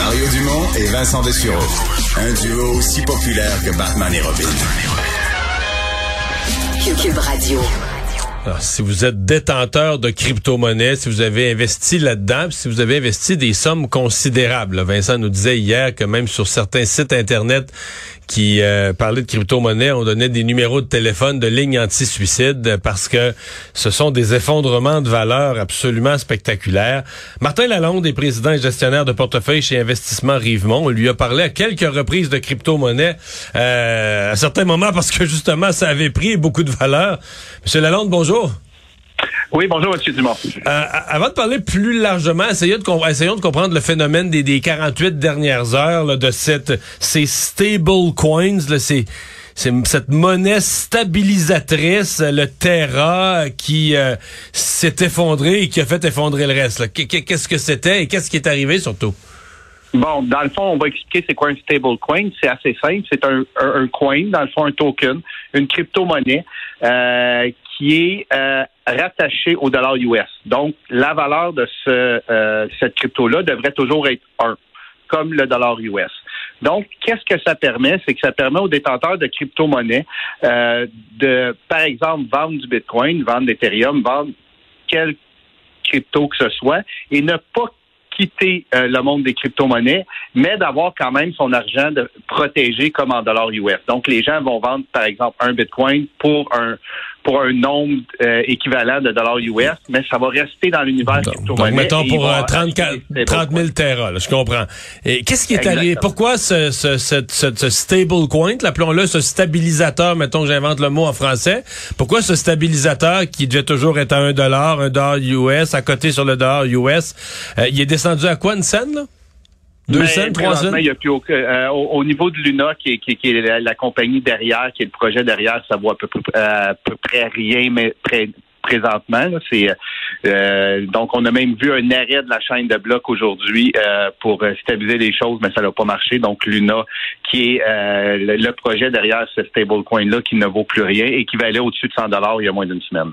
Mario Dumont et Vincent Dessureau. Un duo aussi populaire que Batman et Robin. Cube Radio. Alors, si vous êtes détenteur de crypto-monnaies, si vous avez investi là-dedans, si vous avez investi des sommes considérables, Vincent nous disait hier que même sur certains sites Internet qui euh, parlaient de crypto-monnaies, on donnait des numéros de téléphone de lignes anti-suicide parce que ce sont des effondrements de valeur absolument spectaculaires. Martin Lalonde est président et gestionnaire de portefeuille chez Investissement Rivemont. On lui a parlé à quelques reprises de crypto-monnaies euh, à certains moments parce que justement, ça avait pris beaucoup de valeur. Monsieur Lalonde, bonjour. Oui, bonjour, M. Dumont. Euh, avant de parler plus largement, essayons de, essayons de comprendre le phénomène des, des 48 dernières heures là, de cette, ces stable coins, là, c'est, cette monnaie stabilisatrice, le Terra, qui euh, s'est effondré et qui a fait effondrer le reste. Qu'est-ce que c'était et qu'est-ce qui est arrivé surtout? Bon, dans le fond, on va expliquer c'est quoi un stable coin. C'est assez simple. C'est un, un, coin, dans le fond, un token, une crypto-monnaie euh, qui est euh, rattaché au dollar US. Donc, la valeur de ce, euh, cette crypto-là devrait toujours être 1, comme le dollar US. Donc, qu'est-ce que ça permet? C'est que ça permet aux détenteurs de crypto-monnaies euh, de, par exemple, vendre du Bitcoin, vendre d'Ethereum, vendre quel crypto que ce soit, et ne pas quitter euh, le monde des crypto-monnaies, mais d'avoir quand même son argent de protégé comme en dollars US. Donc, les gens vont vendre, par exemple, un Bitcoin pour un pour un nombre euh, équivalent de dollars US, mais ça va rester dans l'univers crypto-monnaie. Donc, mettons pour 30, 30 000 terras, je comprends. Et qu'est-ce qui est arrivé? Pourquoi ce, ce, ce, ce stable coin, appelons-le ce stabilisateur, mettons que j'invente le mot en français, pourquoi ce stabilisateur qui devait toujours être à 1 dollar, 1 dollar US, à côté sur le dollar US, euh, il est descendu à quoi, une scène, là? Deux cents, trois cents? Il y a plus aucun, euh, au, niveau de Luna, qui est, qui, est la, compagnie derrière, qui est le projet derrière, ça vaut à peu, à peu près rien, mais présentement. C'est euh, donc on a même vu un arrêt de la chaîne de blocs aujourd'hui euh, pour stabiliser les choses, mais ça n'a pas marché. Donc Luna, qui est le, projet derrière ce stablecoin là, qui ne vaut plus rien et qui valait au-dessus de 100 dollars il y a moins d'une semaine.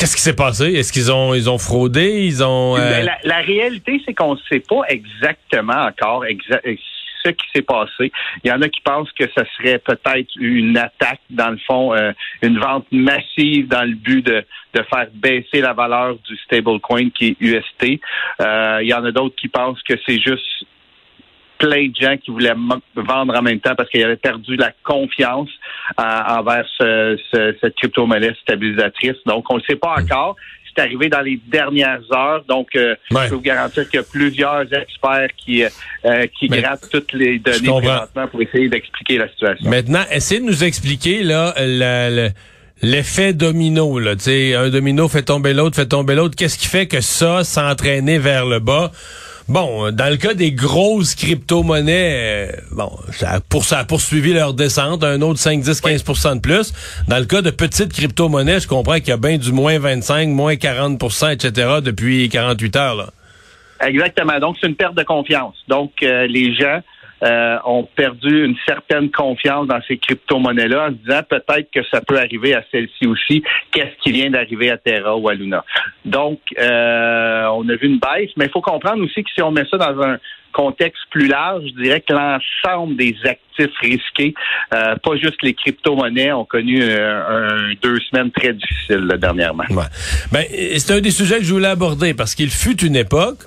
Qu'est-ce qui s'est passé? Est-ce qu'ils ont ils ont fraudé? Ils ont euh, ben, la, réalité, c'est qu'on ne sait pas exactement encore ce qui s'est passé. Il y en a qui pensent que ce serait peut-être une attaque, dans le fond, euh, une vente massive dans le but de, de faire baisser la valeur du stablecoin qui est UST. Euh, il y en a d'autres qui pensent que c'est juste plein de gens qui voulaient vendre en même temps parce qu'ils avaient perdu la confiance euh, envers cette crypto-monnaie stabilisatrice. Donc, on ne sait pas encore. C'est arrivé dans les dernières heures. Donc, euh, je peux vous garantir qu'il y a plusieurs experts qui, euh, qui grattent toutes les données présentement pour essayer d'expliquer la situation. Maintenant, essayez de nous expliquer là l'effet domino. Là, un domino fait tomber l'autre, fait tomber l'autre. Qu'est-ce qui fait que ça s'entraîner vers le bas? Bon, dans le cas des grosses crypto-monnaies, euh, bon, ça, pour, ça a poursuivi leur descente, un autre 5, 10, 15% de plus. Dans le cas de petites crypto-monnaies, je comprends qu'il y a bien du moins 25, moins 40% etc. depuis 48 heures. Là. Exactement. Donc, c'est une perte de confiance. Donc, euh, les gens euh, ont perdu une certaine confiance dans ces crypto-monnaies-là en se disant peut-être que ça peut arriver à celle-ci aussi. Qu'est-ce qui vient d'arriver à Terra ou à Luna? Donc, euh, on a vu une baisse, mais il faut comprendre aussi que si on met ça dans un contexte plus large, je dirais que l'ensemble des actifs risqués, euh, pas juste les crypto-monnaies, ont connu un, deux semaines très difficiles dernièrement. Ouais. Ben, c'est un des sujets que je voulais aborder parce qu'il fut une époque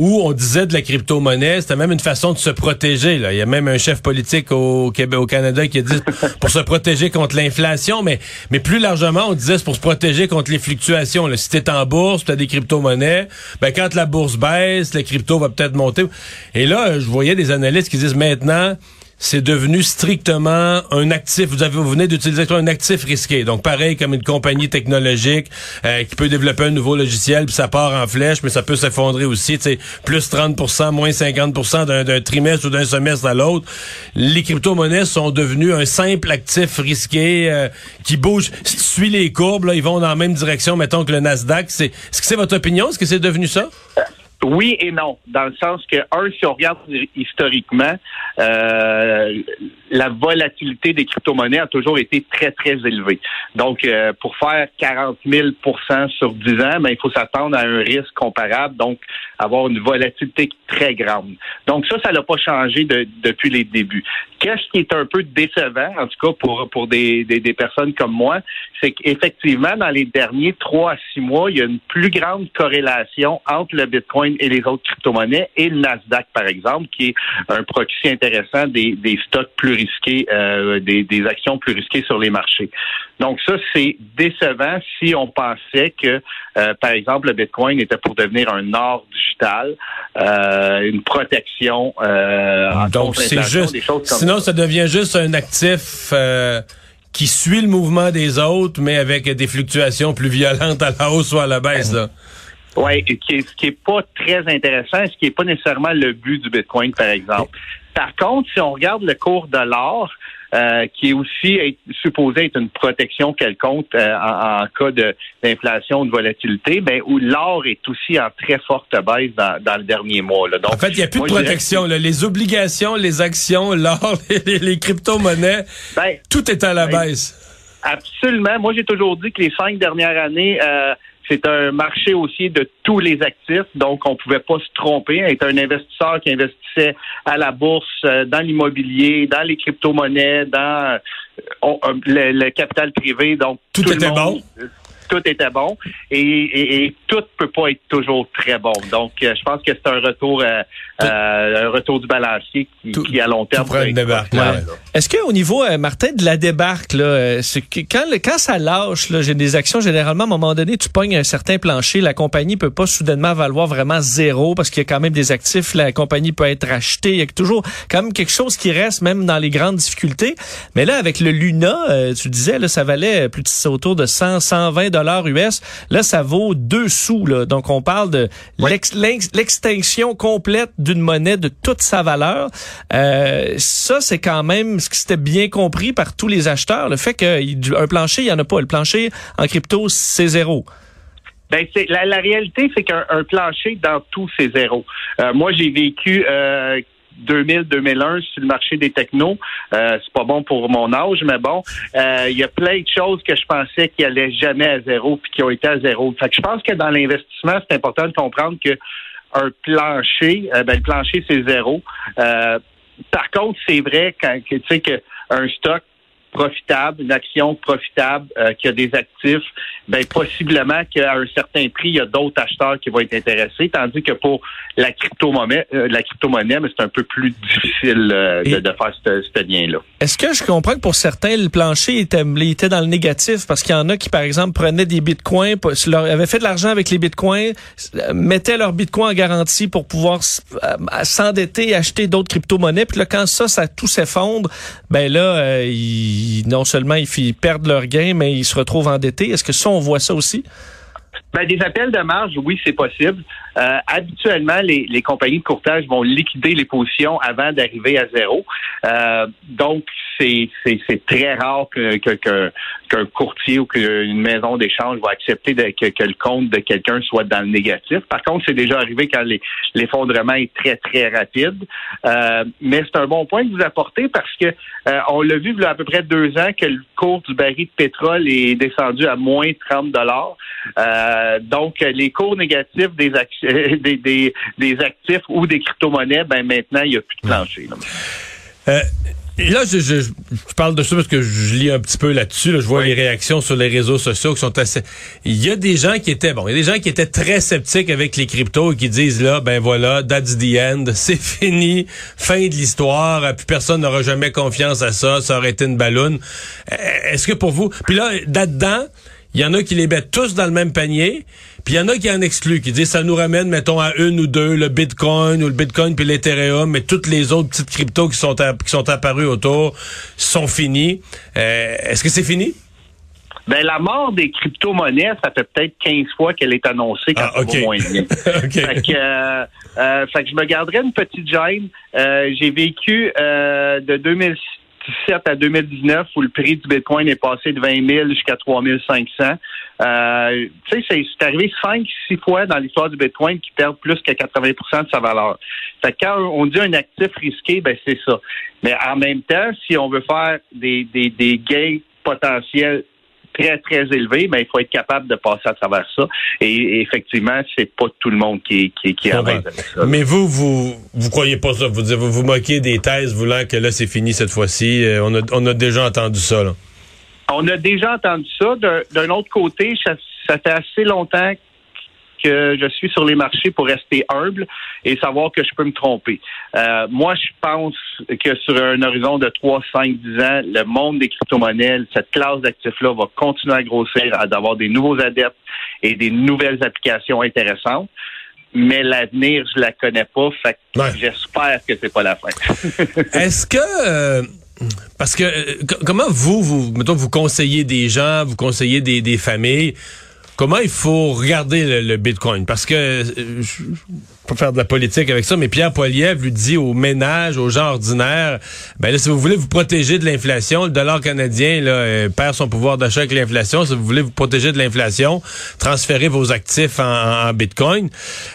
où on disait de la crypto-monnaie, c'était même une façon de se protéger. Là. Il y a même un chef politique au Québec, au Canada qui a dit pour se protéger contre l'inflation, mais, mais plus largement, on disait c'est pour se protéger contre les fluctuations. Là. Si t'es en bourse, tu as des crypto-monnaies, ben quand la bourse baisse, les crypto va peut-être monter. Et là, je voyais des analystes qui disent maintenant, c'est devenu strictement un actif. Vous, avez, vous venez d'utiliser un actif risqué. Donc, pareil comme une compagnie technologique euh, qui peut développer un nouveau logiciel, puis ça part en flèche, mais ça peut s'effondrer aussi. Tu sais, plus 30% moins 50% d'un trimestre ou d'un semestre à l'autre. Les crypto-monnaies sont devenues un simple actif risqué euh, qui bouge. Suis les courbes, là, ils vont dans la même direction, mettons, que le Nasdaq. C'est, est-ce que c'est votre opinion? Est-ce que c'est devenu ça? Oui et non, dans le sens que, un, si on regarde historiquement, euh, la volatilité des crypto-monnaies a toujours été très, très élevée. Donc, euh, pour faire 40 000% sur 10 ans, ben, il faut s'attendre à un risque comparable, donc avoir une volatilité très grande. Donc, ça, ça n'a pas changé depuis les débuts. Qu'est-ce qui est un peu décevant, en tout cas pour, pour des, des, des personnes comme moi, c'est qu'effectivement, dans les derniers trois à six mois, il y a une plus grande corrélation entre le Bitcoin et les autres crypto-monnaies et le Nasdaq, par exemple, qui est un proxy intéressant des, des stocks plus risqués, euh, des, des actions plus risquées sur les marchés. Donc ça, c'est décevant si on pensait que, euh, par exemple, le Bitcoin était pour devenir un or digital, euh, une protection. Donc c'est juste. sinon, ça. devient juste un actif. qui suit le mouvement des autres, mais avec des fluctuations plus violentes à la hausse ou à la baisse. Là. Oui, ce qui est pas très intéressant, ce qui est pas nécessairement le but du Bitcoin, par exemple. Par contre, si on regarde le cours de l'or, euh, qui est aussi supposé être une protection quelconque euh, en, cas d'inflation, de, de volatilité, ben, où l'or est aussi en très forte baisse dans, dans le dernier mois. Là. Donc, en fait, il n'y a plus de protection. Les obligations, les actions, l'or, les, crypto-monnaies, ben, tout est à la ben, baisse. Absolument. Moi, j'ai toujours dit que les cinq dernières années, euh, c'est un marché aussi de tous les actifs, donc on pouvait pas se tromper. Être un investisseur qui investissait à la bourse, euh, dans l'immobilier, dans les crypto-monnaies, dans euh, le, capital privé, donc tout, était bon tout était bon et, et, et, tout peut pas être toujours très bon. Donc, euh, je pense que c'est un retour, euh, euh, un retour du balancier qui, qui à long terme. Est-ce qu'au niveau, Martin, de la débarque, là, que quand, quand ça lâche, là, j'ai des actions, généralement, à un moment donné, tu pognes un certain plancher, la compagnie peut pas soudainement valoir vraiment zéro parce qu'il y a quand même des actifs, la compagnie peut être rachetée, il y a toujours quand même quelque chose qui reste, même dans les grandes difficultés. Mais là, avec le Luna, tu disais, là, ça valait plus de, autour de 100, 120 US. Là, ça vaut deux sous. Là. Donc, on parle de l'extinction complète d'une monnaie de toute sa valeur. Euh, ça, c'est quand même ce qui s'était bien compris par tous les acheteurs. Le fait qu'un plancher, il n'y en a pas. Le plancher en crypto, c'est zéro. Ben, c'est la, réalité, c'est qu'un plancher dans tout, c'est zéro. Euh, moi, j'ai vécu euh, 2000-2001 sur le marché des technos. Euh, c'est pas bon pour mon âge, mais bon, euh, il y a plein de choses que je pensais qui allaient jamais à zéro puis qui ont été à zéro. Fait que je pense que dans l'investissement, c'est important de comprendre que un plancher, euh, ben, le plancher, c'est zéro. par contre, c'est vrai quand tu sais qu'un stock profitable, une action profitable qui a des actifs, ben possiblement qu'à un certain prix, il y a d'autres acheteurs qui vont être intéressés, tandis que pour la crypto-monnaie, euh, la crypto-monnaie, c'est un peu plus difficile euh, de, de, faire ce, lien-là. Est-ce que je comprends que pour certains, le plancher était, était dans le négatif? Parce qu'il y en a qui, par exemple, prenaient des bitcoins, avaient fait de l'argent avec les bitcoins, mettaient leurs bitcoins en garantie pour pouvoir euh, s'endetter et acheter d'autres crypto-monnaies. Puis là, quand ça, ça tout s'effondre, ben là, non seulement ils perdent leur gain, mais ils se retrouvent endettés. Est-ce que ça, on voit ça aussi? Ben, des appels de marge, oui, c'est possible. Euh, habituellement, les, les, compagnies de courtage vont liquider les positions avant d'arriver à zéro. Euh, donc, c'est très rare qu'un que, qu'un courtier ou qu'une maison d'échange va accepter que, que, le compte de quelqu'un soit dans le négatif. Par contre, c'est déjà arrivé quand l'effondrement est très, très rapide. Euh, mais c'est un bon point que vous apportez parce que euh, on l'a vu il y a à peu près deux ans que le cours du baril de pétrole est descendu à moins 30 dollars. Euh, donc, les cours négatifs des actions des, actifs ou des crypto-monnaies, ben maintenant, il n'y a plus de plancher. Euh, là, je, je, je, parle de ça parce que je lis un petit peu là-dessus. je vois les réactions sur les réseaux sociaux qui sont assez. Il y a des gens qui étaient bon, il y a des gens qui étaient très sceptiques avec les cryptos et qui disent là, ben voilà, that's the end, c'est fini, fin de l'histoire, puis personne n'aura jamais confiance à ça, ça aurait été une balloune. Euh, est-ce que pour vous, puis là, là-dedans, il y en a qui les mettent tous dans le même panier, puis il y en a qui en excluent, qui disent ça nous ramène, mettons, à une ou deux, le Bitcoin ou le Bitcoin puis l'Ethereum, mais toutes les autres petites cryptos qui sont, qui sont apparues autour sont finis. Euh, est-ce que c'est fini? Ben, la mort des crypto-monnaies, ça fait peut-être 15 fois qu'elle est annoncée quand ah, moins bien. fait, que, euh, euh, fait que je me garderais une petite gêne. J'ai vécu de 2006 2017 à 2019 où le prix du Bitcoin est passé de 20 000 jusqu'à 3 500. Euh, tu sais, c'est arrivé cinq, six fois dans l'histoire du Bitcoin qui perd plus que 80 de sa valeur. Fait que quand on dit un actif risqué, ben c'est ça. Mais en même temps, si on veut faire des, des, des gains potentiels très, très élevé, mais il faut être capable de passer à travers ça. Et, effectivement, c'est pas tout le monde qui, qui, qui est avec ça. Mais vous, vous, vous croyez pas ça? Vous, vous vous moquez des thèses voulant que là, c'est fini cette fois-ci. Euh, on a, on a déjà entendu ça, là. On a déjà entendu ça. D'un autre côté, ça, ça fait assez longtemps que je suis sur les marchés pour rester humble et savoir que je peux me tromper. Euh, moi, je pense que sur un horizon de 3, 5, 10 ans, le monde des crypto-monnaies, cette classe d'actifs-là va continuer à grossir, à avoir des nouveaux adeptes et des nouvelles applications intéressantes. Mais l'avenir, je la connais pas. Fait j'espère que c'est pas la fin. Est-ce que euh, parce que euh, comment vous, vous, mettons, vous conseillez des gens, vous conseillez des, des familles comment il faut regarder le, Bitcoin? Parce que euh, je peux faire de la politique avec ça, mais Pierre Poilievre lui dit aux ménages, aux gens ordinaires, ben là, si vous voulez vous protéger de l'inflation, le dollar canadien là, euh, perd son pouvoir d'achat avec l'inflation. Si vous voulez vous protéger de l'inflation, transférez vos actifs en, Bitcoin.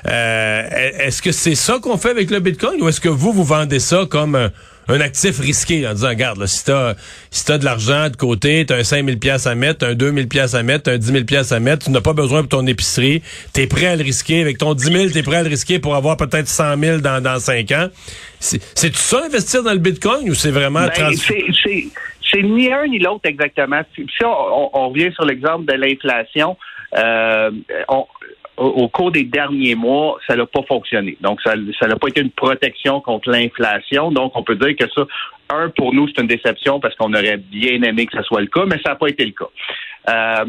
Euh, est-ce que c'est ça qu'on fait avec le Bitcoin ou est-ce que vous, vous vendez ça comme actif risqué en disant, regarde, là, si t'as si as de l'argent de côté, t'as un 5000 pièces à mettre, un 2000 pièces à mettre, un 10 000 pièces à mettre, tu n'as pas besoin pour ton épicerie, t'es prêt à le risquer. Avec ton 10 000, t'es prêt à le risquer pour avoir peut-être 100 000 dans, dans 5 ans. C'est tout ça investir dans le Bitcoin ou c'est vraiment... Ben, c'est ni un ni l'autre exactement. Si on, on, revient sur l'exemple de l'inflation, euh, on, au, cours des derniers mois, ça n'a pas fonctionné. Donc, ça n'a pas été une protection contre l'inflation. Donc, on peut dire que ça, un, pour nous, c'est une déception parce qu'on aurait bien aimé que ce soit le cas, mais ça n'a pas été le cas. Euh,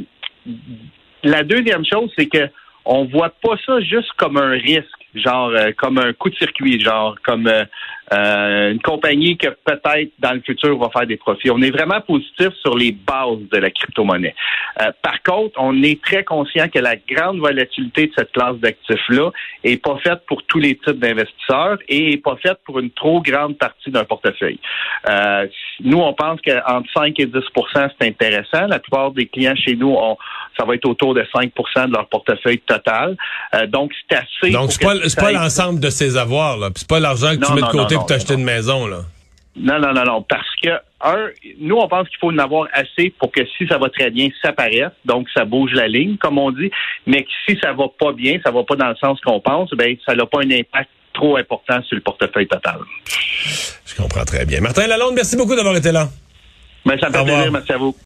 la deuxième chose, c'est que on voit pas ça juste comme un risque, genre euh, comme un coup de circuit, genre comme euh, euh, une compagnie que peut-être dans le futur va faire des profits. On est vraiment positif sur les bases de la crypto-monnaie. Euh, par contre, on est très conscient que la grande volatilité de cette classe d'actifs-là est pas faite pour tous les types d'investisseurs et est pas faite pour une trop grande partie d'un portefeuille. Euh, nous, on pense qu'entre 5 et 10% c'est intéressant. La plupart des clients chez nous, ont, ça va être autour de 5% de leur portefeuille total. donc, c'est assez. Donc, c'est pas, pas l'ensemble de ces avoirs, là. C'est pas l'argent que tu mets de côté pour t'acheter une maison, là. Non, non, non, non. Parce que, un, nous, on pense qu'il faut en avoir assez pour que si ça va très bien, ça paraisse. Donc, ça bouge la ligne, comme on dit. Mais que si ça va pas bien, ça va pas dans le sens qu'on pense, ben, ça n'a pas un impact trop important sur le portefeuille total. Je comprends très bien. Martin Lalonde, merci beaucoup d'avoir été là. Ben, ça me fait plaisir. Merci à vous.